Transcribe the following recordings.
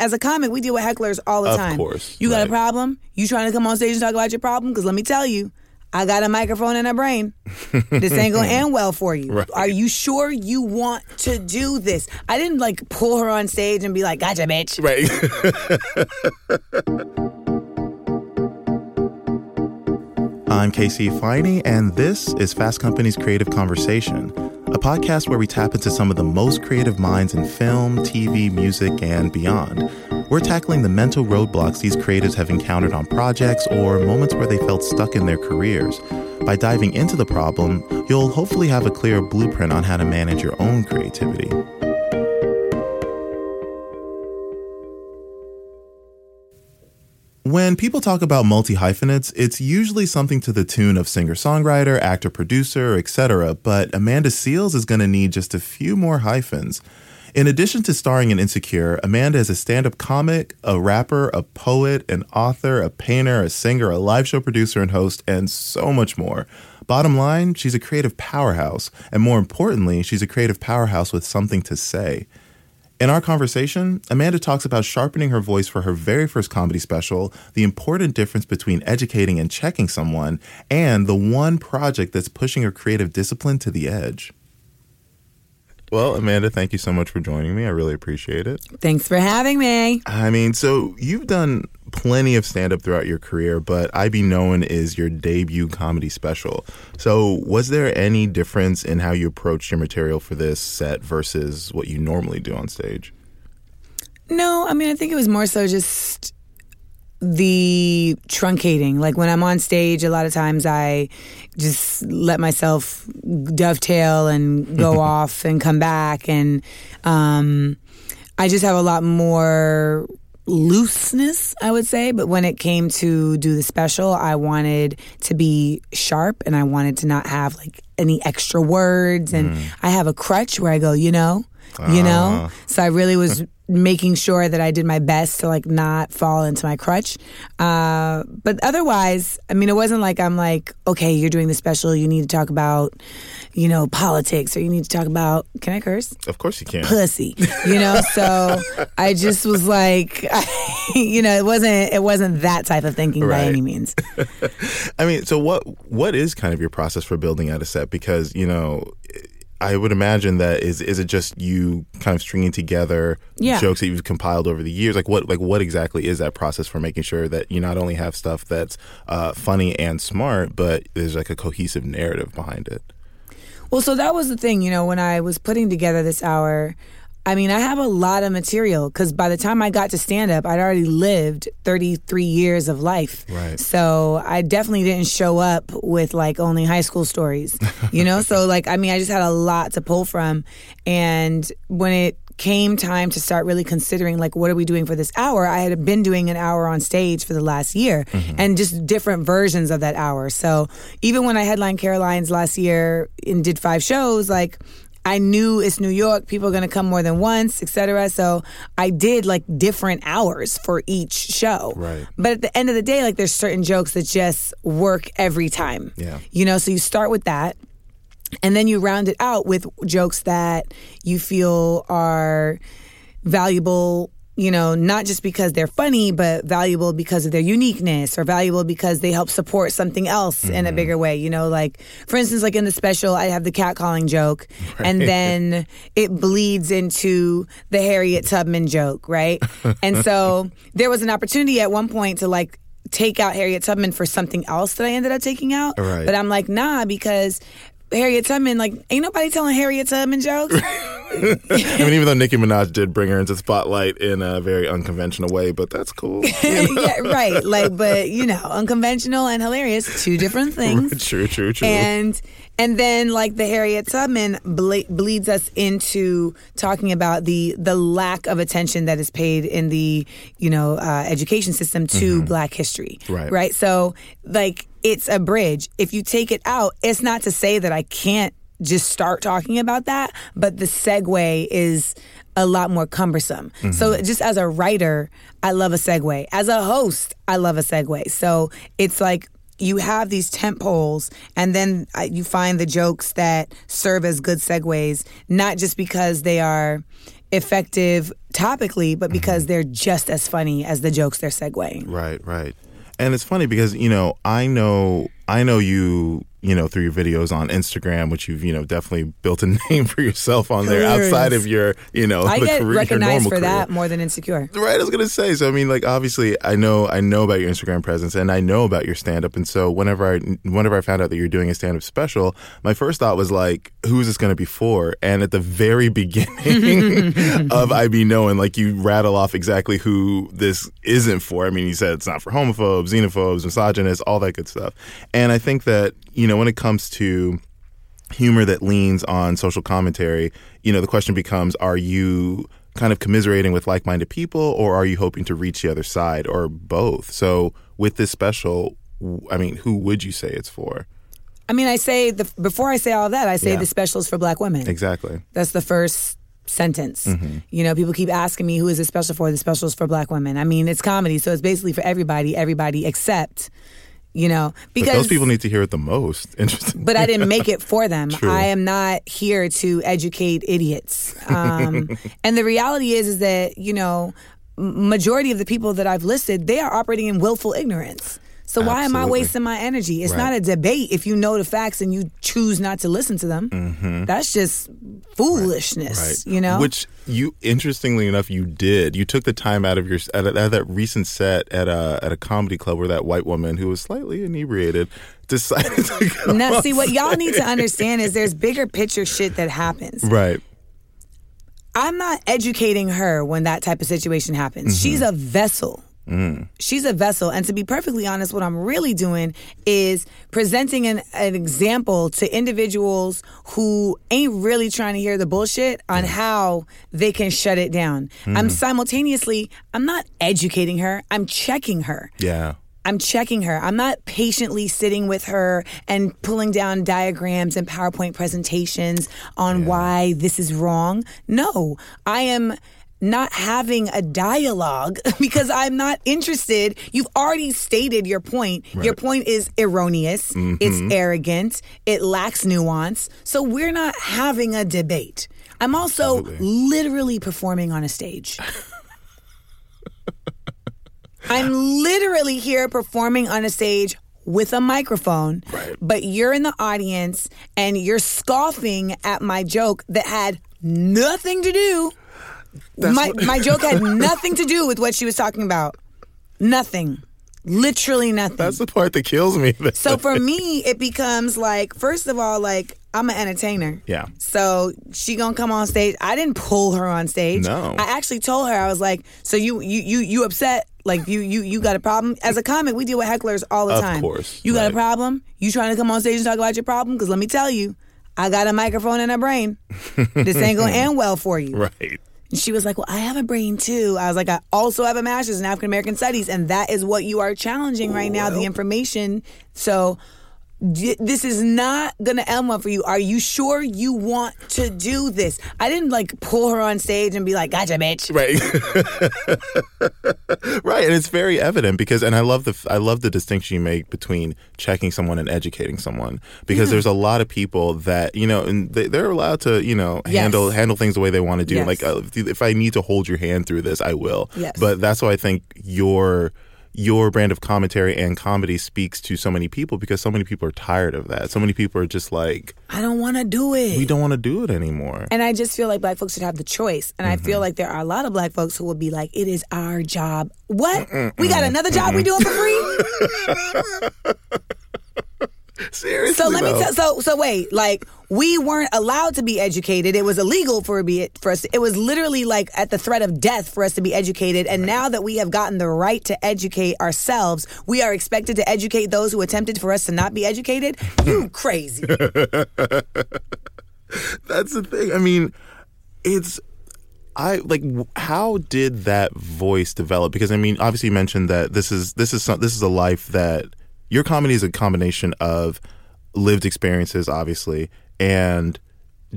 as a comic, we deal with hecklers all the Of time. course, You got right. a problem? You trying to come on stage and talk about your problem? Because let me tell you, I got a microphone and a brain. this ain't gonna end well for you. Right. Are you sure you want to do this? I didn't like pull her on stage and be like, "Gotcha, bitch." Right. I'm KC Ifeanyi, and this is Fast Company's Creative Conversation, a podcast where we tap into some of the most creative minds in film, TV, music, and beyond. We're tackling the mental roadblocks these creatives have encountered on projects or moments where they felt stuck in their careers. By diving into the problem, you'll hopefully have a clear blueprint on how to manage your own creativity. When people talk about multi hyphenates, it's usually something to the tune of singer songwriter, actor producer, etc. But Amanda Seales is going to need just a few more hyphens. In addition to starring in Insecure, Amanda is a stand up comic, a rapper, a poet, an author, a painter, a singer, a live show producer and host, and so much more. Bottom line, she's a creative powerhouse. And more importantly, she's a creative powerhouse with something to say. In our conversation, Amanda talks about sharpening her voice for her very first comedy special, the important difference between educating and checking someone, and the one project that's pushing her creative discipline to the edge. Well, Amanda, thank you so much for joining me. I really appreciate it. Thanks for having me. I mean, so you've done plenty of stand up throughout your career, but I Be Knowin' is your debut comedy special. So, was there any difference in how you approached your material for this set versus what you normally do on stage? No, I mean, I think it was more so just the truncating. Like when I'm on stage, a lot of times I just let myself dovetail and go off and come back. And um, I just have a lot more looseness, I would say. But when it came to do the special, I wanted to be sharp and I wanted to not have like any extra words. And I have a crutch where I go, you know, you know? So I really was making sure that I did my best to like not fall into my crutch. Uh, but otherwise, I mean, it wasn't like I'm like, okay, you're doing the special, you need to talk about, you know, politics or you need to talk about, can I curse? Of course you can. pussy you know so i just was like you know it wasn't it wasn't that type of thinking by any means I mean, so what what is kind of your process for building out a set? Because you know, I would imagine that is is it just you kind of stringing together Yeah. jokes that you've compiled over the years? Like what like what exactly is that process for making sure that you not only have stuff that's uh, funny and smart, but there's like a cohesive narrative behind it? well so that was the thing you know when i was putting together this hour I mean, I have a lot of material because by the time I got to stand up, I'd already lived 33 years of life. Right. So I definitely didn't show up with like only high school stories, you know? so, like, I mean, I just had a lot to pull from. And when it came time to start really considering, like, what are we doing for this hour? I had been doing an hour on stage for the last year mm-hmm. and just different versions of that hour. So even when I headlined Caroline's last year and did five shows, like, I knew it's New York, people are going to come more than once, etc. So I did like different hours for each show. Right. But at the end of the day, like there's certain jokes that just work every time. Yeah. You know, so you start with that. And then you round it out with jokes that you feel are valuable, you know, not just because they're funny, but valuable because of their uniqueness or valuable because they help support something else in a mm-hmm. bigger way. You know, like for instance, like in the special, I have the catcalling joke, and then it bleeds into the Harriet Tubman joke, right? and so there was an opportunity at one point to like take out Harriet Tubman for something else that I ended up taking out. Right. But I'm like, nah, because Harriet Tubman, like, ain't nobody telling Harriet Tubman jokes. I mean, even though Nicki Minaj did bring her into spotlight in a very unconventional way, but that's cool. yeah, right. Like, but you know, unconventional and hilarious, two different things. true, true, true. And and then like the Harriet Tubman ble- bleeds us into talking about the the lack of attention that is paid in the you know uh, education system to Black history. Right. Right. So like it's a bridge. If you take it out, it's not to say that I can't just start talking about that, but the segue is a lot more cumbersome. So just as a writer, I love a segue. As a host, I love a segue. So it's like you have these tent poles and then uh, you find the jokes that serve as good segues, not just because they are effective topically, but because they're just as funny as the jokes they're segueing. Right, right. And it's funny because, you know, I know I know you you know, through your videos on Instagram, which you've, you know, definitely built a name for yourself on there Hilarious. outside of your, you know, I the get career, your recognized normal for that career. more than insecure. Right, I was gonna say. So I mean, like obviously, I know I know about your Instagram presence, and I know about your stand up. And so whenever I whenever I found out that you're doing a stand up special, my first thought was like, who is this gonna be for? And at the very beginning of I Be Knowing, like you rattle off exactly who this isn't for. I mean, you said it's not for homophobes, xenophobes, misogynists, all that good stuff. And I think that you know when it comes to humor that leans on social commentary, you know, the question becomes are you kind of commiserating with like minded people or are you hoping to reach the other side or both? So, with this special, I mean, who would you say it's for? I mean, I say the before I say all that, I say Yeah. the is for black women. Exactly. That's the first sentence. Mm-hmm. You know, people keep asking me who is the special for? The special is for black women. I mean, it's comedy, so it's basically for everybody, everybody except, you know, But because those people need to hear it the most. Interesting. but I didn't make it for them. True. I am not here to educate idiots. Um, and the reality is, is that you know, majority of the people that I've listed, they are operating in willful ignorance. So why am I wasting my energy? It's Right. not a debate if you know the facts and you choose not to listen to them. That's just foolishness, Right. you know. Which you, interestingly enough, you did. You took the time out of your at, a, at that recent set at a at a comedy club where that white woman who was slightly inebriated decided to go. now, see what y'all need to understand is there's bigger picture shit that happens. Right. I'm not educating her when that type of situation happens. Mm-hmm. She's a vessel. Mm. She's a vessel. And to be perfectly honest, what I'm really doing is presenting an, an example to individuals who ain't really trying to hear the bullshit on how they can shut it down. Mm. I'm simultaneously, I'm not educating her, I'm checking her. Yeah. I'm checking her. I'm not patiently sitting with her and pulling down diagrams and PowerPoint presentations on why this is wrong. No, I am not having a dialogue because I'm not interested. You've already stated your point. Your point is erroneous, mm-hmm. it's arrogant, it lacks nuance. So we're not having a debate. I'm also Absolutely. literally performing on a stage. I'm literally here performing on a stage with a microphone, Right. but you're in the audience and you're scoffing at my joke that had nothing to do. My my joke had nothing to do with what she was talking about. Nothing. Literally nothing. That's the part that kills me. so for me, it becomes like, first of all, like I'm an entertainer. Yeah. So she gonna come on stage. I didn't pull her on stage. No. I actually told her I was like, so you you you you upset? Like you you you got a problem? As a comic, we deal with hecklers all the Of time. course, You got right. a problem? You trying to come on stage and talk about your problem? Because let me tell you, I got a microphone and a brain. this ain't gonna end well for you. right. And she was like, Well, I have a brain too. I was like, I also have a master's in African American studies. And that is what you are challenging right now the information. So this is not going to end well for you. Are you sure you want to do this? I didn't like pull her on stage and be like, Gotcha, bitch. Right. right, and it's very evident because, and I love the I love the distinction you make between checking someone and educating someone because there's a lot of people that you know, and they, they're allowed to you know Yes. handle handle things the way they want to do. Yes. Like uh, if, if I need to hold your hand through this, I will. Yes. But that's why I think your your brand of commentary and comedy speaks to so many people because so many people are tired of that. So many people are just like, I don't want to do it. we don't want to do it anymore. And I just feel like black folks should have the choice. And I feel mm-hmm. like there are a lot of black folks who will be like, it is our job. What? We got another job we doing for free? Seriously, So let me tell. So so wait, like we weren't allowed to be educated. It was illegal for be for us. It was literally like at the threat of death for us to be educated. And now that we have gotten the right to educate ourselves, we are expected to educate those who attempted for us to not be educated. You crazy? That's the thing. I mean, it's I like how did that voice develop? Because I mean, obviously you mentioned that this is this is some, this is a life that your comedy is a combination of lived experiences, obviously, and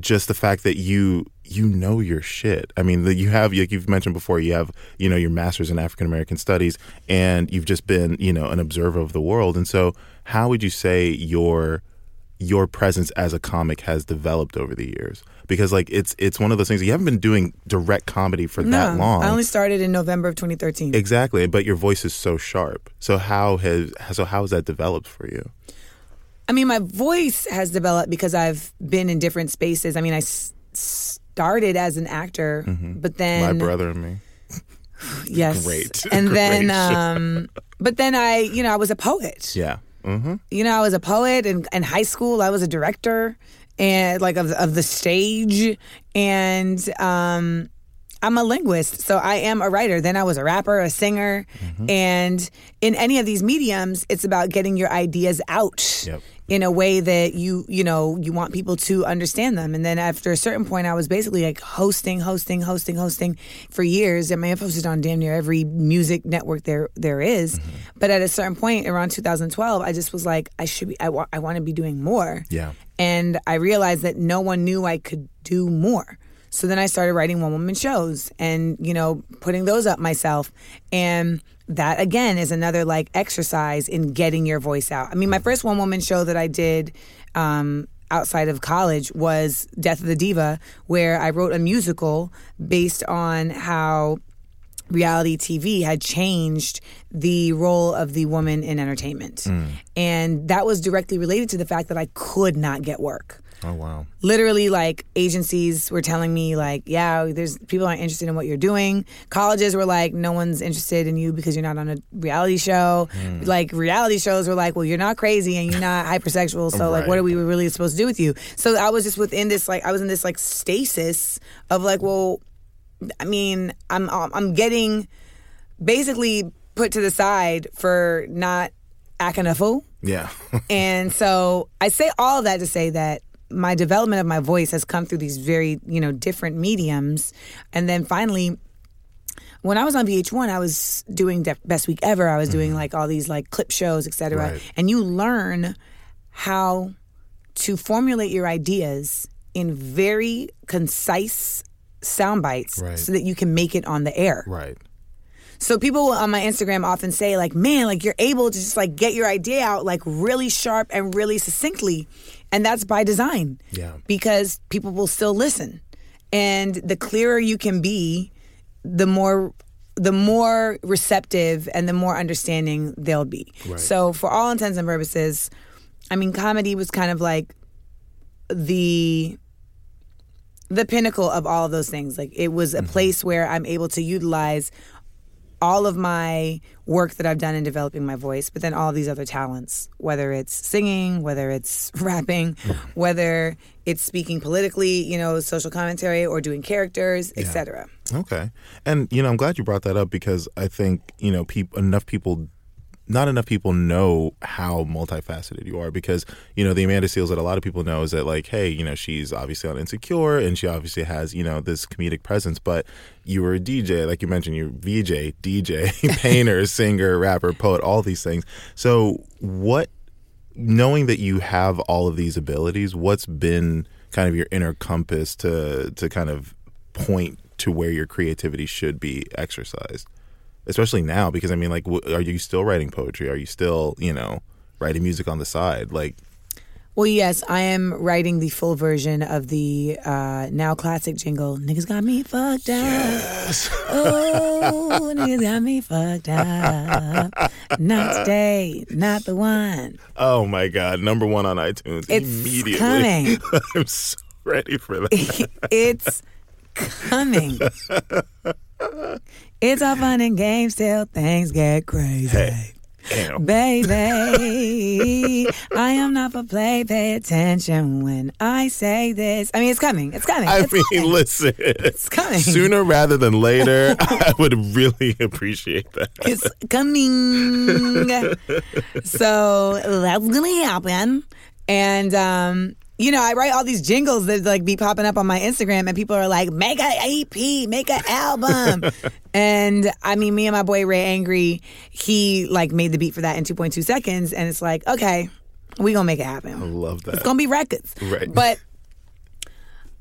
just the fact that you you know your shit. I mean, that you have like you've mentioned before, you have you know your master's in African American studies, and you've just been you know an observer of the world. And so, how would you say your your presence as a comic has developed over the years? Because like it's it's one of those things you haven't been doing direct comedy for that long. I only started in November of 2013. exactly, but your voice is so sharp. So how has so how has that developed for you? I mean, my voice has developed because I've been in different spaces. I mean, I s- started as an actor, but then Mm-hmm. My brother and me. yes, Great. and then Great show. um, but then I, you know, I was a poet. Yeah. Mm-hmm. You know, I was a poet in, in high school. I was a director and like of of the stage, and um, I'm a linguist, so I am a writer. Then I was a rapper, a singer, Mm-hmm. and in any of these mediums, it's about getting your ideas out Yep. in a way that you you know you want people to understand them. And then after a certain point, I was basically like hosting, hosting, hosting, hosting for years. I mean, I've hosted on damn near every music network there there is. But at a certain point, around 2012, I just was like, I should be, I, wa- I want to be doing more. Yeah. And I realized that no one knew I could do more. So then I started writing one woman shows and, you know, putting those up myself. And that again is another like exercise in getting your voice out. I mean, my first one woman show that I did um, outside of college was Death of the Diva, where I wrote a musical based on how reality TV had changed the role of the woman in entertainment. Mm. And that was directly related to the fact that I could not get work. Oh wow. Literally, like agencies were telling me, like, yeah, there's people aren't interested in what you're doing. Colleges were like, no one's interested in you because you're not on a reality show. Hmm. Like reality shows were like, well, you're not crazy and you're not hypersexual, so like, what are we really supposed to do with you? So I was just within this, like, I was in this like stasis of like, well, I mean, I'm um, I'm getting basically put to the side for not acting a fool. Yeah. And so I say all that to say that my development of my voice has come through these very, you know, different mediums. And then finally, when I was on VH1, I was doing Def- Best Week Ever. I was doing mm-hmm. like all these like clip shows, et cetera. Right. And you learn how to formulate your ideas in very concise sound bites Right. so that you can make it on the air. right. So people on my Instagram often say like, "Man, like you're able to just like get your idea out like really sharp and really succinctly." And that's by design. Yeah. Because people will still listen. And the clearer you can be, the more the more receptive and the more understanding they'll be. Right. So for all intents and purposes, I mean comedy was kind of like the the pinnacle of all of those things. Like it was a mm-hmm. place where I'm able to utilize all of my work that I've done in developing my voice, but then all these other talents, whether it's singing, whether it's rapping, mm-hmm. whether it's speaking politically, you know, social commentary or doing characters, etc. Okay. And you know, I'm glad you brought that up because I think, you know, peop- enough people not enough people know how multifaceted you are because, you know, the Amanda Seales that a lot of people know is that like, hey, you know, she's obviously on Insecure and she obviously has, you know, this comedic presence, but you were a DJ, like you mentioned, you're VJ, DJ, painter, singer, rapper, poet, all these things. So what knowing that you have all of these abilities, what's been kind of your inner compass to to kind of point to where your creativity should be exercised, especially now? Because I mean, like, w- are you still writing poetry? Are you still, you know, writing music on the side? Like, Well, yes, I am writing the full version of the uh, now classic jingle. Niggas got me fucked up. Oh, niggas got me fucked up. Not today, not the one. oh my god, number one on iTunes It's immediately. coming. I'm so ready for that. it's coming. it's all fun and games till things get crazy. Hey. Damn. Baby, I am not for play. Pay attention when I say this. I mean, it's coming. It's coming. I it's mean, coming. listen, It's coming. sooner rather than later, I would really appreciate that. It's coming. so that's gonna happen. And um, you know, I write all these jingles that like be popping up on my Instagram, and people are like, "Make an EP, make an album." and I mean, me and my boy Ray Angry, he like made the beat for that in 2.2 seconds, and it's like, okay, we gonna make it happen. I love that. It's gonna be records, Right. But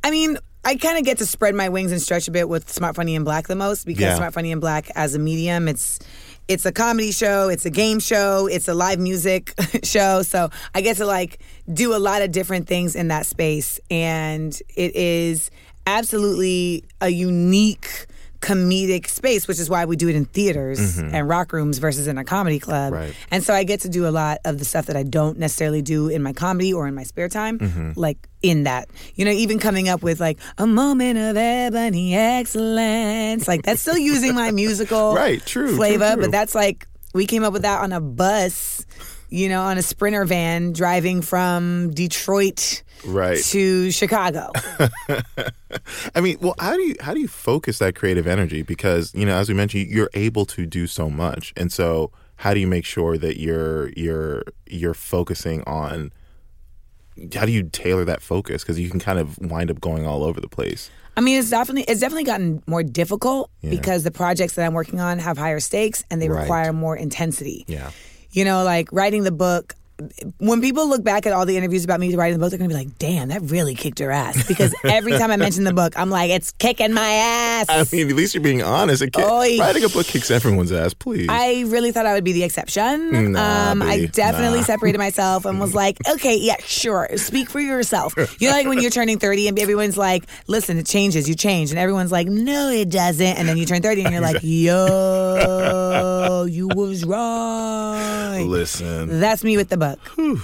I mean, I kind of get to spread my wings and stretch a bit with Smart Funny and Black the most because Yeah. Smart Funny and Black as a medium, it's it's a comedy show, it's a game show, it's a live music show. So I get to like do a lot of different things in that space. And it is absolutely a unique comedic space, which is why we do it in theaters mm-hmm. and rock rooms versus in a comedy club. Right. And so I get to do a lot of the stuff that I don't necessarily do in my comedy or in my spare time, mm-hmm. like in that. You know, even coming up with like a moment of ebony excellence. Like that's still using my musical Right, true, true, flavor, true. but that's like we came up with that on a bus, you know, on a sprinter van driving from Detroit Right. to Chicago. I mean, well, how do you how do you focus that creative energy? Because you know, as we mentioned, you're able to do so much, and so how do you make sure that you're you're you're focusing on? How do you tailor that focus? Because you can kind of wind up going all over the place. I mean, it's definitely it's definitely gotten more difficult because the projects that I'm working on have higher stakes and they Right. require more intensity. Yeah. You know, like writing the book. When people look back at all the interviews about me writing the book, they're gonna be like, "Damn, that really kicked her ass." Because every time I mention the book, I'm like, "It's kicking my ass." I mean, at least you're being honest. It kick- Oy. writing a book kicks everyone's ass, please. I really thought I would be the exception. Nah, um, I definitely Nah. separated myself and was like, okay, yeah, sure, speak for yourself. You know, like when you're turning 30 and everyone's like, listen, it changes, you change. And everyone's like, no, it doesn't. And then you turn 30 and you're like, yo, you was right. Listen, That's me with the book.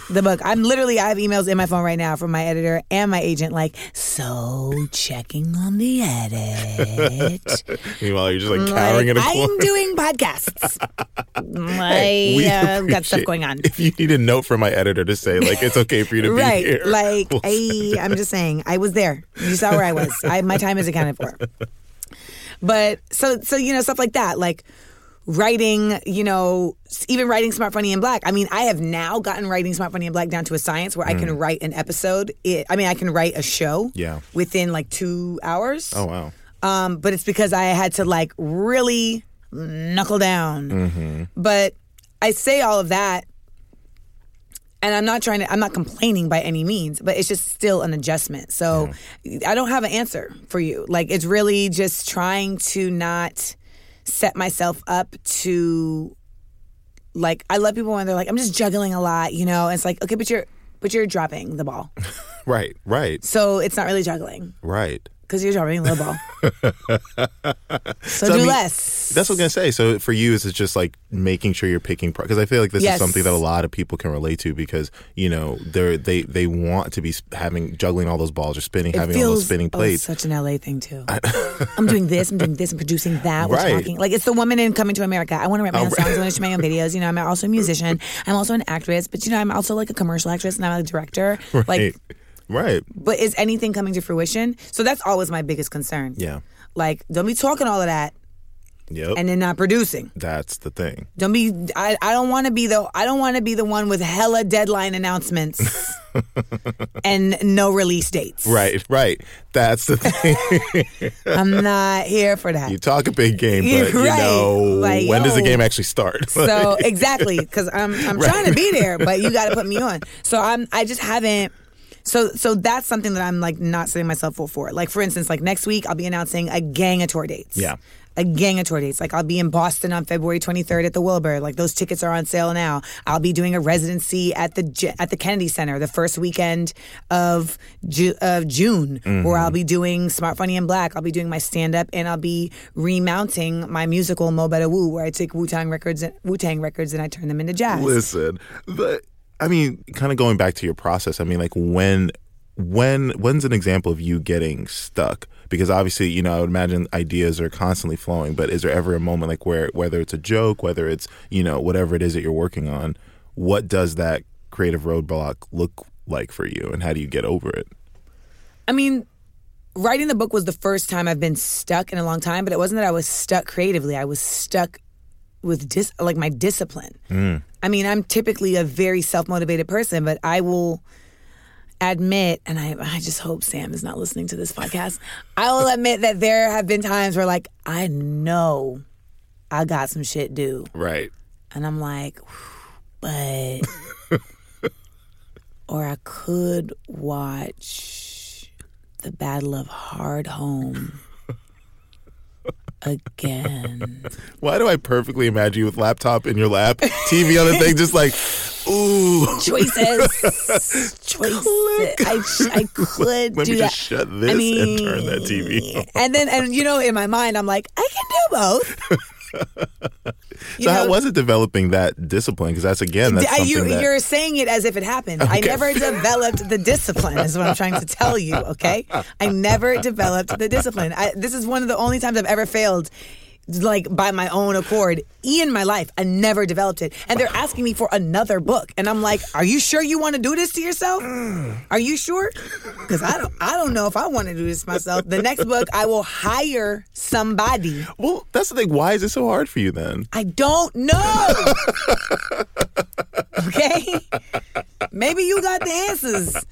The book. I'm literally, I have emails in my phone right now from my editor and my agent, like, so checking on the edit. meanwhile, you're just like cowering Like, in a corner. I'm doing podcasts. I We uh, got stuff going on. If you need a note from my editor to say like it's okay for you to be Right. here, Like we'll I I'm just saying, I was there. You saw where I was. I my time is accounted for. But so so you know, stuff like that. Like writing, you know, even writing Smart Funny and Black. I mean, I have now gotten writing Smart Funny and Black down to a science where I can write an episode. It, I mean, I can write a show Mm. Yeah. within like two hours. Oh wow. um, but it's because I had to like really knuckle down. Mm-hmm. But I say all of that, and I'm not trying to. I'm not complaining by any means, but it's just still an adjustment. So I don't have an answer for you. Like it's really just trying to not set myself up to like. I love people when they're like, "I'm just juggling a lot," you know. And it's like, okay, but you're but you're dropping the ball, Right, right, so it's not really juggling right. Because you're the ball. so, I do mean, less. That's what I'm gonna say. So for you, is it just like making sure you're picking because I feel like this Yes. is something that a lot of people can relate to because you know they're they they want to be having juggling all those balls or spinning, having all those spinning oh, it's plates. such an LA thing too. I'm doing this, I'm doing this, I'm producing that. We're Right. talking like it's the woman in Coming to America. I want to write my oh, own Oh, songs, I want to shoot my own videos. You know, I'm also a musician. I'm also an actress, but you know, I'm also like a commercial actress and I'm a director. right, Like, right. but is anything coming to fruition? So that's always my biggest concern. Yeah. Like, don't be talking all of that Yep. and then not producing. That's the thing. Don't be. I. I don't want to be the. I don't want to be the one with hella deadline announcements and no release dates. Right, right. That's the thing. I'm not here for that. you talk a big game, but you know Like, when does the game actually start? So exactly, because I'm I'm trying to be there, but you got to put me on. So I'm I just haven't. So so that's something that I'm like not setting myself full for. Like for instance, like next week I'll be announcing a gang of tour dates. Yeah. A gang of tour dates. Like I'll be in Boston on February 23rd at the Wilbur. Like those tickets are on sale now. I'll be doing a residency at the at the Kennedy Center the first weekend of Ju- of June, mm-hmm. where I'll be doing Smart Funny and Black. I'll be doing my stand up, and I'll be remounting my musical Mo Better Wu, where I take Wu Tang records Wu Tang records and I turn them into jazz. Listen, but I mean, kind of going back to your process. I mean, like when, when, when's an example of you getting stuck? Because obviously, you know, I would imagine ideas are constantly flowing. But is there ever a moment like where, whether it's a joke, whether it's you know whatever it is that you're working on, what does that creative roadblock look like for you, and how do you get over it? I mean, writing the book was the first time I've been stuck in a long time, but it wasn't that I was stuck creatively. I was stuck with dis- like my discipline. Mm. I mean, I'm typically a very self-motivated person, but I will admit, and I, I just hope Sam is not listening to this podcast. I will admit that there have been times where, like, I know I got some shit due, Right. and I'm like, but, or I could watch the Battle of Hardhome again. Why do I perfectly imagine you with laptop in your lap, TV on the thing, just like, ooh. Choices. Choices. I, I could Let do me that. just shut this I mean, and turn that TV. and then, and you know, in my mind, I'm like, I can do both. So how was it developing that discipline? Because that's again, that's something you, that you're saying it as if it happened. I never developed the discipline, is what I'm trying to tell you, okay? I never developed the discipline. I, this is one of the only times I've ever failed, like by my own accord, in my life. I never developed it. And they're asking me for another book. And I'm like, are you sure you want to do this to yourself? Mm. Are you sure? Because I don't, I don't know if I want to do this myself. The next book, I will hire somebody. Well, that's the thing. Why is it so hard for you then? I don't know. okay? Maybe you got the answers.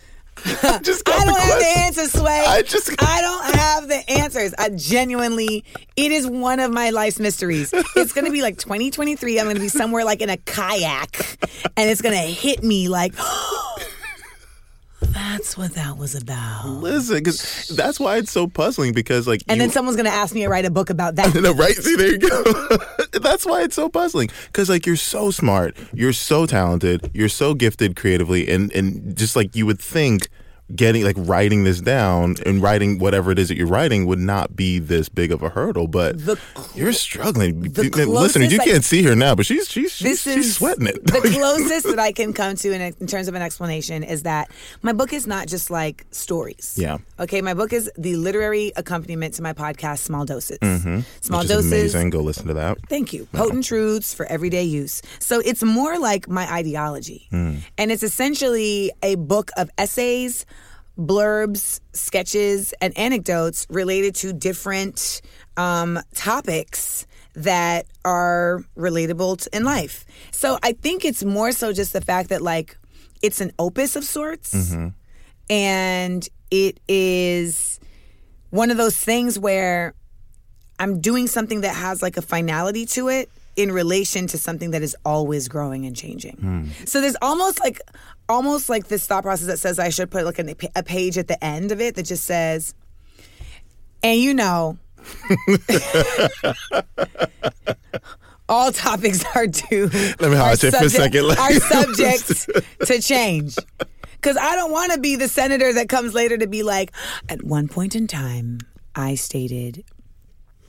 Just got I don't have the answers, Sway. I just- I don't have the answers. I genuinely, it is one of my life's mysteries. It's gonna be like 2023. I'm gonna be somewhere like in a kayak, and it's gonna hit me like, that's what that was about. Listen, because that's why it's so puzzling. Because like, And you, then someone's gonna ask me to write a book about that. No, right? See, there you go. That's why it's so puzzling. Because like you're so smart, you're so talented, you're so gifted creatively, and and just like you would think, getting like writing this down and writing whatever it is that you're writing would not be this big of a hurdle. But The you're struggling. the Listeners, you I- can't see her now, but she's she's she's, she's sweating it. the closest that I can come to in, in terms of an explanation is that my book is not just like stories. Yeah. Okay, my book is the literary accompaniment to my podcast, Small Doses. Small Mm-hmm. Which is Doses. amazing. Go listen to that. Thank you. Potent truths for everyday use. So it's more like my ideology. And it's essentially a book of essays, blurbs, sketches, and anecdotes related to different um, topics that are relatable t- in life. So I think it's more so just the fact that, like, it's an opus of sorts. And it is one of those things where I'm doing something that has like a finality to it in relation to something that is always growing and changing. Hmm. So there's almost like almost like this thought process that says I should put like an, a page at the end of it that just says, and you know, all topics are due. Let me hide for a second. Like- are subject to change. Because I don't want to be the senator that comes later to be like, at one point in time, I stated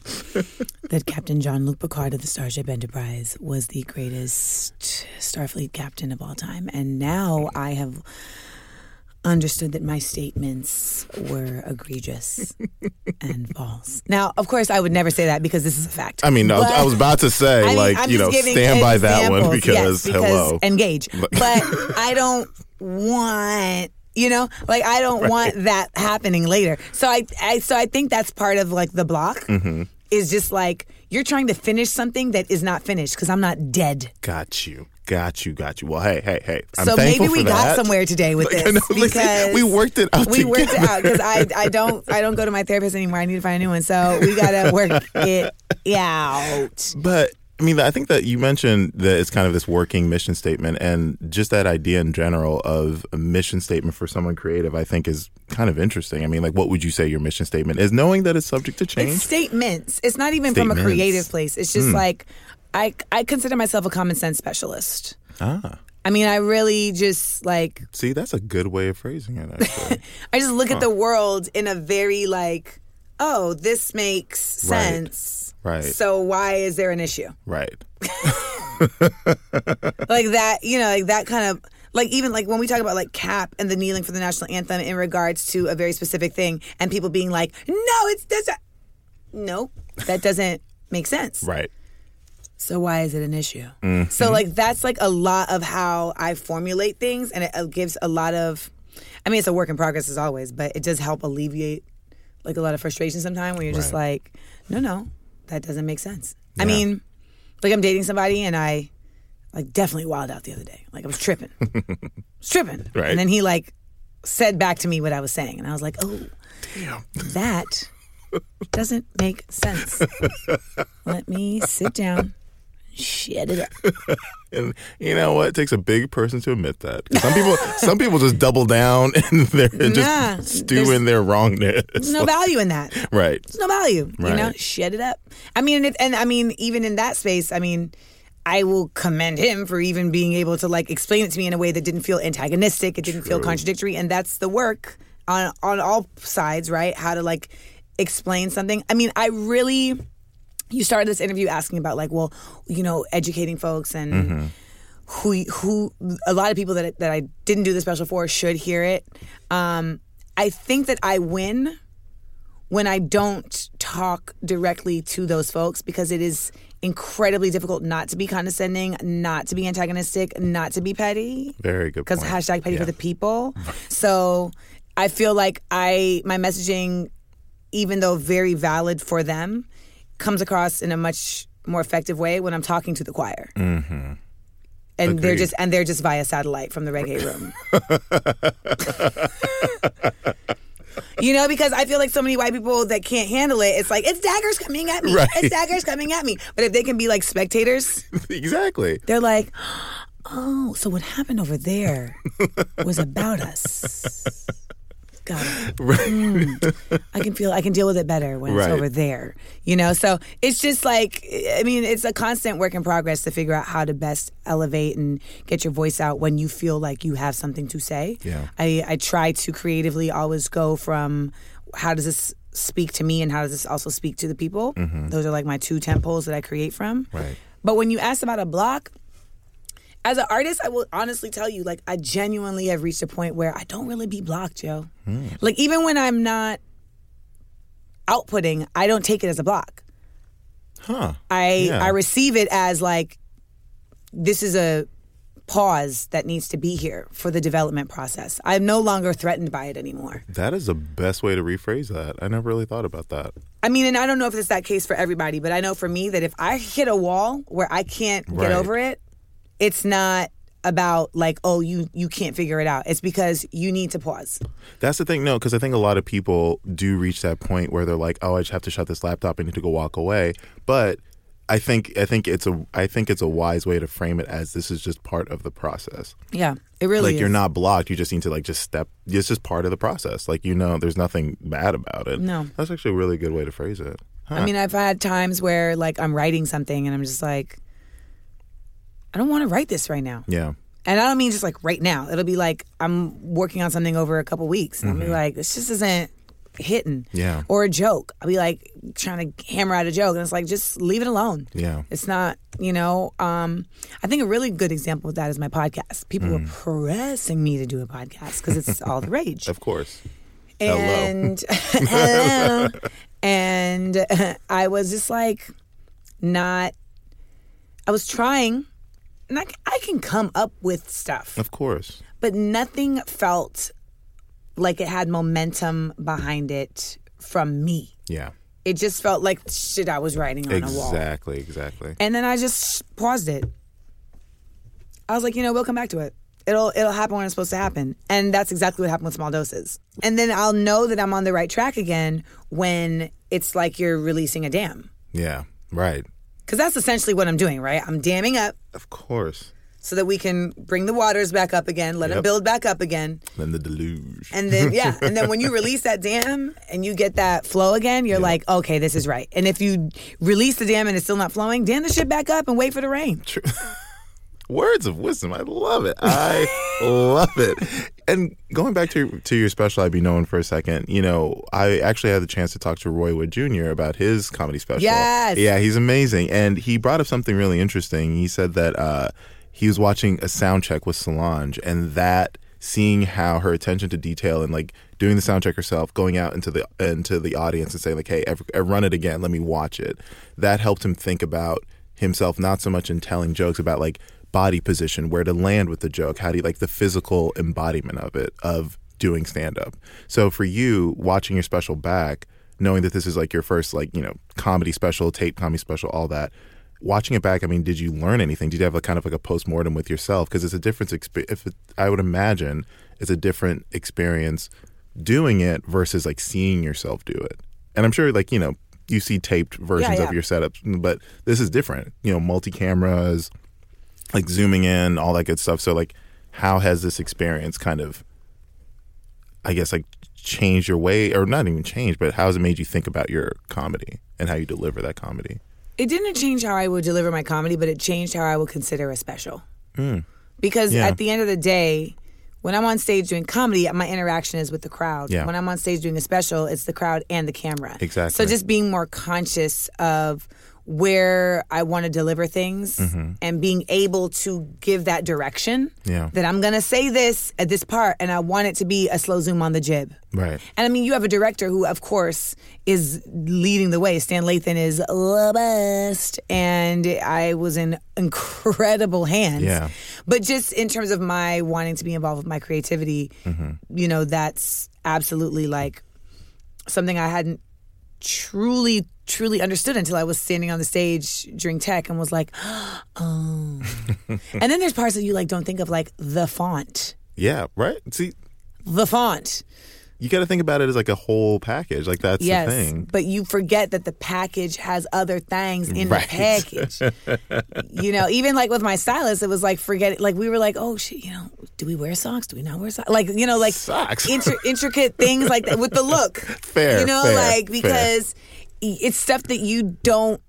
that Captain Jean-Luc Picard of the Starship Enterprise was the greatest Starfleet captain of all time. And now I have understood that my statements were egregious and false. Now, of course, I would never say that because this is a fact. I mean, I was, But- I was about to say, I mean, like, I'm you know, stand by that one because, Yes, because hello. engage. But I don't want you know like i don't want that happening later so I, I so i think that's part of like the block Mm-hmm. Is just like you're trying to finish something that is not finished because i'm not dead Got you. Got you. Got you. Well, hey, hey, hey. I'm so maybe we got somewhere today with Like, this listen, because we worked it out we worked it out because I, I don't I don't go to my therapist anymore. I need to find a new one. So we gotta work it out. But I mean, I think that you mentioned that it's kind of this working mission statement, and just that idea in general of a mission statement for someone creative, I think is kind of interesting. I mean, like, what would you say your mission statement is, knowing that it's subject to change? It's statements. It's not even from a creative place. It's just like I I consider myself a common sense specialist. ah, I mean, I really just like see, that's a good way of phrasing it. I just look at the world in a very like, oh, this makes sense. Right. So why is there an issue? right. like that, you know, like that kind of like even like when we talk about like cap and the kneeling for the national anthem in regards to a very specific thing and people being like, no, it's this. Nope, that doesn't make sense. Right. So why is it an issue? So like that's like a lot of how I formulate things, and it uh, gives a lot of. I mean, it's a work in progress as always, but it does help alleviate like a lot of frustration sometimes when you're just like, no, no, that doesn't make sense. I mean, like I'm dating somebody and I like definitely wild out the other day. Like I was tripping, I was tripping, Right. and then he like said back to me what I was saying, and I was like, oh, Damn. that doesn't make sense. Let me sit down, shit it up. And you know what? It takes a big person to admit that. Some people, some people just double down and they're Nah, just stew in their wrongness. There's no value in that. right. There's no value. You know, Right. shut it up. I mean, and, and I mean, even in that space, I mean, I will commend him for even being able to like explain it to me in a way that didn't feel antagonistic. It didn't feel contradictory, and that's the work on on all sides, right? How to like explain something. I mean, I really. You started this interview asking about like, well, you know, educating folks and who who a lot of people that that I didn't do the special for should hear it. Um, I think that I win when I don't talk directly to those folks because it is incredibly difficult not to be condescending, not to be antagonistic, not to be petty. Very good. Because hashtag petty Yeah. for the people. So I feel like I my messaging, even though very valid for them, comes across in a much more effective way when I'm talking to the choir. Mm-hmm. And they're just and they're just via satellite from the reggae room. You know, because I feel like so many white people that can't handle it, it's like, it's daggers coming at me. Right. It's daggers coming at me. But if they can be like spectators, exactly. they're like, oh, so what happened over there was about us. Got it. Mm. I can feel, I can deal with it better when Right. it's over there. You know, so it's just like, I mean, it's a constant work in progress to figure out how to best elevate and get your voice out when you feel like you have something to say. Yeah. I, I try to creatively always go from how does this speak to me and how does this also speak to the people. Those are like my two tent poles that I create from. Right. But when you ask about a block, as an artist, I will honestly tell you, like, I genuinely have reached a point where I don't really be blocked, Joe. Hmm. Like, even when I'm not outputting, I don't take it as a block. Huh. I Yeah. I receive it as like this is a pause that needs to be here for the development process. I'm no longer threatened by it anymore. That is the best way to rephrase that. I never really thought about that. I mean, and I don't know if it's that case for everybody, but I know for me that if I hit a wall where I can't Right. get over it, it's not about like, oh, you you can't figure it out. It's because you need to pause. That's the thing, no, because I think a lot of people do reach that point where they're like, "Oh, I just have to shut this laptop. I need to go walk away." But I think I think it's a I think it's a wise way to frame it as this is just part of the process. Yeah, it really like is. you're not blocked. You just need to like just step. It's just part of the process. Like you know, there's nothing bad about it. No. that's actually a really good way to phrase it. Huh. I mean, I've had times where like I'm writing something and I'm just like, I don't want to write this right now. yeah, And I don't mean just like right now. It'll be like I'm working on something over a couple weeks. And I'll be like, this just isn't hitting. Mm-hmm. Yeah. Or a joke. I'll be like trying to hammer out a joke. And it's like, just leave it alone. yeah, It's not, you know, um, I think a really good example of that is my podcast. People Mm. were pressing me to do a podcast because it's all the rage. of course. And hello. and I was just like not I was trying and I, I can come up with stuff, Of course. but nothing felt like it had momentum behind it from me. Yeah. It just felt like shit I was writing on a wall. Exactly. Exactly. And then I just paused it. I was like, you know, we'll come back to it. It'll it'll happen when it's supposed to happen. And that's exactly what happened with small doses. And then I'll know that I'm on the right track again when it's like you're releasing a dam. Yeah. Right. Cuz that's essentially what I'm doing, right? I'm damming up Of course. so that we can bring the waters back up again, let them Yep. build back up again. Then the deluge. And then yeah, and then when you release that dam and you get that flow again, you're like, okay, this is right. And if you release the dam and it's still not flowing, dam the shit back up and wait for the rain. True. Words of wisdom. I love it. I love it. And going back to to your special, I'd be known for a second. You know, I actually had the chance to talk to Roy Wood Jr. about his comedy special. Yes. Yeah, he's amazing. And he brought up something really interesting. He said that uh, he was watching a sound check with Solange, and that seeing how her attention to detail and like doing the sound check herself, going out into the into the audience and saying like, "Hey, ev- uh, run it again. Let me watch it." That helped him think about himself, not so much in telling jokes about like body position, where to land with the joke, how do you like the physical embodiment of it, of doing stand up. So for you, watching your special back, knowing that this is like your first like, you know, comedy special, tape comedy special, all that, watching it back, I mean, did you learn anything? Did you have a kind of like a post mortem with yourself? Because it's a different experience. If I would imagine it's a different experience doing it versus like seeing yourself do it. And I'm sure like, you know, you see taped versions Yeah, of your setups, but this is different. You know, multi cameras, like zooming in, all that good stuff. So, like, how has this experience kind of, I guess, like changed your way, or not even changed, but how has it made you think about your comedy and how you deliver that comedy? it didn't change how I would deliver my comedy, but it changed how I would consider a special. Mm. Because Yeah. at the end of the day, when I'm on stage doing comedy, my interaction is with the crowd. Yeah. When I'm on stage doing a special, it's the crowd and the camera. Exactly. So just being more conscious of where I want to deliver things and being able to give that direction Mm-hmm. Yeah. that I'm going to say this at this part and I want it to be a slow zoom on the jib. Right. And I mean, you have a director who, of course, is leading the way. Stan Lathan is the best, and I was in incredible hands. Yeah. But just in terms of my wanting to be involved with my creativity, you know, that's absolutely like something I hadn't truly, truly understood until I was standing on the stage during tech and was like, oh. and then there's parts that you like don't think of, like the font. Yeah. Right. See, The font. You got to think about it as like a whole package. Like that's yes, the thing. but you forget that the package has other things in Right. the package. you know, even like with my stylist, it was like forget. Like we were like, oh shit, you know, do we wear socks? Do we not wear socks? Like you know, like Socks. intri- intricate things like that with the look. Fair, you know, fair, like fair. because it's stuff that you don't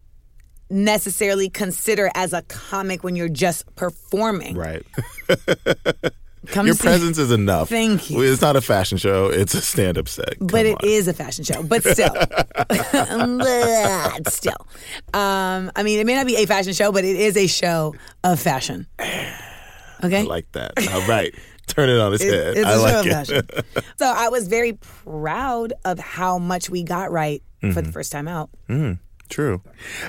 necessarily consider as a comic when you're just performing. Right. Come Your presence is enough. Thank you. It's not a fashion show. It's a stand-up set. but Come it is on. a fashion show. But still, but still, um, I mean, it may not be a fashion show, but it is a show of fashion. Okay, I like that. All right. Turn it on its head. it's a I show like of it. fashion. so I was very proud of how much we got right for Mm-hmm. the first time out. True.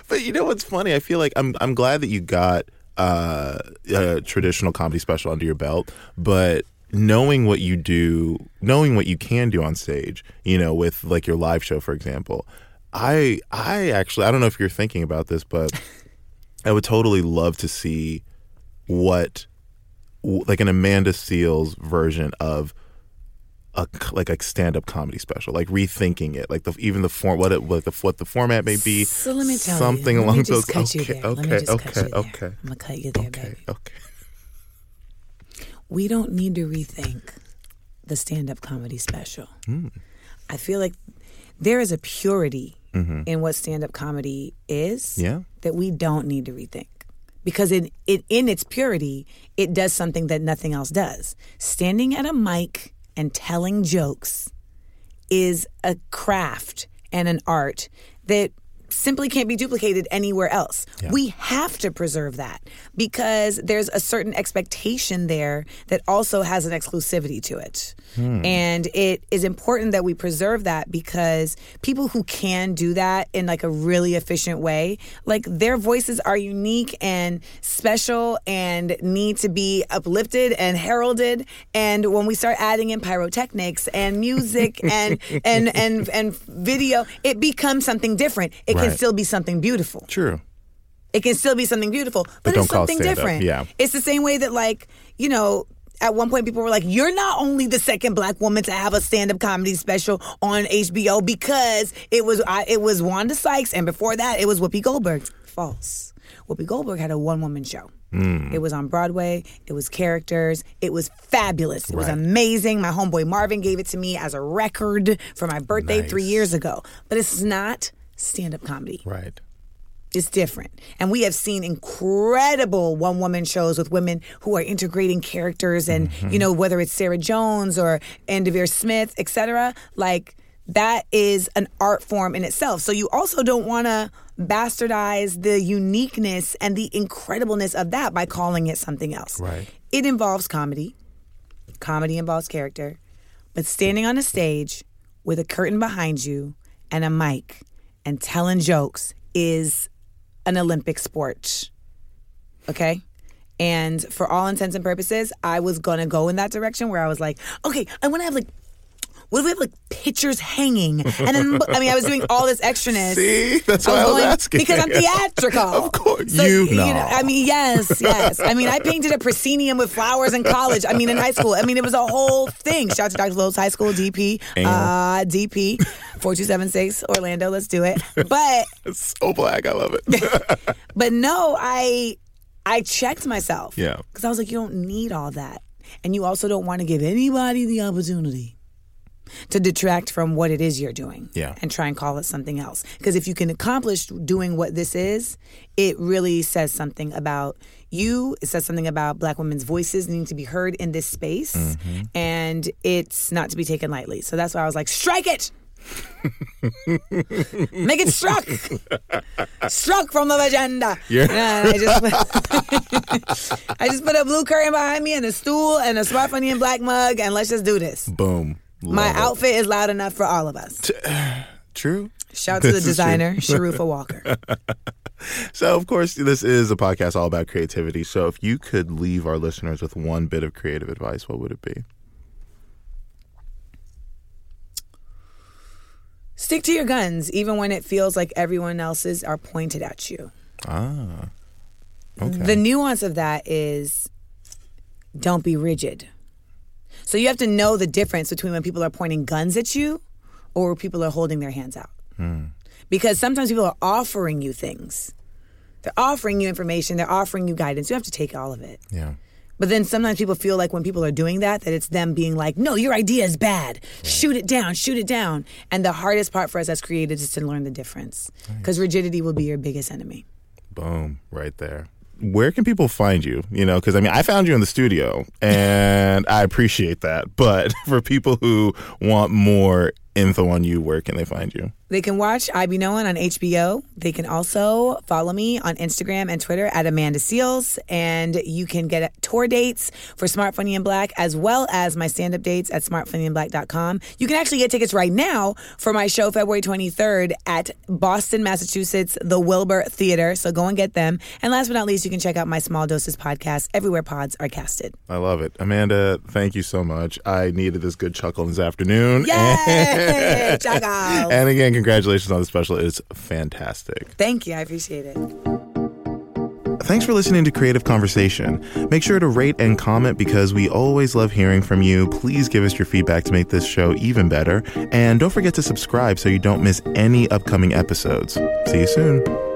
But you know what's funny? I feel like I'm I'm glad that you got uh, a traditional comedy special under your belt, but knowing what you do, knowing what you can do on stage, you know, with like your live show for example. I I actually I don't know if you're thinking about this, but I would totally love to see what like an Amanda Seales version of a like a stand up comedy special, like rethinking it, like the even the form what it what the what the format may be. So let me tell something you. Let along me those. just cut you okay, there. okay, let me okay, cut you there. okay, I'm gonna cut you there, okay, baby. okay. We don't need to rethink the stand-up comedy special. Hmm. I feel like there is a purity mm-hmm. in what stand-up comedy is Yeah. that we don't need to rethink. Because in, it, in its purity, it does something that nothing else does. Standing at a mic and telling jokes is a craft and an art that simply can't be duplicated anywhere else. We have to preserve that because there's a certain expectation there that also has an exclusivity to it. Hmm. And it is important that we preserve that because people who can do that in like a really efficient way, like their voices are unique and special and need to be uplifted and heralded. And when we start adding in pyrotechnics and music and and and and video, it becomes something different. It can Right. still be something beautiful. True. It can still be something beautiful, but, don't it's something different. yeah. It's the same way that like, you know, at one point people were like, You're not only the second black woman to have a stand up comedy special on HBO because it was I, it was Wanda Sykes and before that it was Whoopi Goldberg. False. Whoopi Goldberg had a one woman show. Hmm. It was on Broadway. It was characters. It was fabulous. It was amazing. My homeboy Marvin gave it to me as a record for my birthday three years ago. But it's not stand up comedy. Right. It's different. And we have seen incredible one woman shows with women who are integrating characters and, you mm-hmm. know, whether it's Sarah Jones or Anna Deavere Smith, et cetera, like that is an art form in itself. So you also don't want to bastardize the uniqueness and the incredibleness of that by calling it something else. Right. It involves comedy. Comedy involves character. But standing on a stage with a curtain behind you and a mic and telling jokes is an Olympic sport. Okay? And for all intents and purposes, I was gonna go in that direction where I was like, okay, I wanna have like What if we have like pictures hanging? And then, I mean, I was doing all this extraness. See, that's why I was, going- asking. Because I'm theatrical. Of course. So, You know. I mean, yes, yes. I mean, I painted a proscenium with flowers in college. I mean, in high school. I mean, it was a whole thing. Shout out to Dr. Lowe's High School, DP. Uh, DP, 4276, Orlando. Let's do it. But, It's so black. I love it. but no, I, I checked myself. Yeah. Because I was like, you don't need all that. And you also don't want to give anybody the opportunity to detract from what it is you're doing Yeah. and try and call it something else. Because if you can accomplish doing what this is, it really says something about you. It says something about black women's voices needing to be heard in this space. Mm-hmm. And it's not to be taken lightly. So that's why I was like, strike it! Make it struck! struck from the agenda. Yeah. And I just put, I just put a blue curtain behind me and a stool and a smart funny and black mug and let's just do this. Boom. My Love it. outfit is loud enough for all of us. True. Shout to the This is true. designer, Sharufa Walker. So, of course, this is a podcast all about creativity. So, if you could leave our listeners with one bit of creative advice, what would it be? Stick to your guns, even when it feels like everyone else's are pointed at you. Ah. Okay. The nuance of that is don't be rigid. So you have to know the difference between when people are pointing guns at you or people are holding their hands out. Hmm. Because sometimes people are offering you things. They're offering you information, they're offering you guidance. You have to take all of it. yeah. But then sometimes people feel like when people are doing that, that it's them being like, no, your idea is bad. Shoot it down, shoot it down. And the hardest part for us as creatives is to learn the difference. Because rigidity will be your biggest enemy. Boom. Right there. Where can people find you? You know, because I mean, I found you in the studio and I appreciate that. But for people who want more info on you, where can they find you? They can watch I Be Knowin' on HBO. They can also follow me on Instagram and Twitter at Amanda Seales. And you can get tour dates for Smart Funny and Black as well as my stand up dates at smartfunnyandblack.com. You can actually get tickets right now for my show February 23rd at Boston, Massachusetts, the Wilbur Theater. So go and get them. And last but not least, you can check out my Small Doses podcast everywhere pods are casted. I love it. Amanda, thank you so much. I needed this good chuckle this afternoon. Yay! Check out. And again, congratulations on the special. It's fantastic. Thank you. I appreciate it. Thanks for listening to Creative Conversation. Make sure to rate and comment because we always love hearing from you. Please give us your feedback to make this show even better. And don't forget to subscribe so you don't miss any upcoming episodes. See you soon.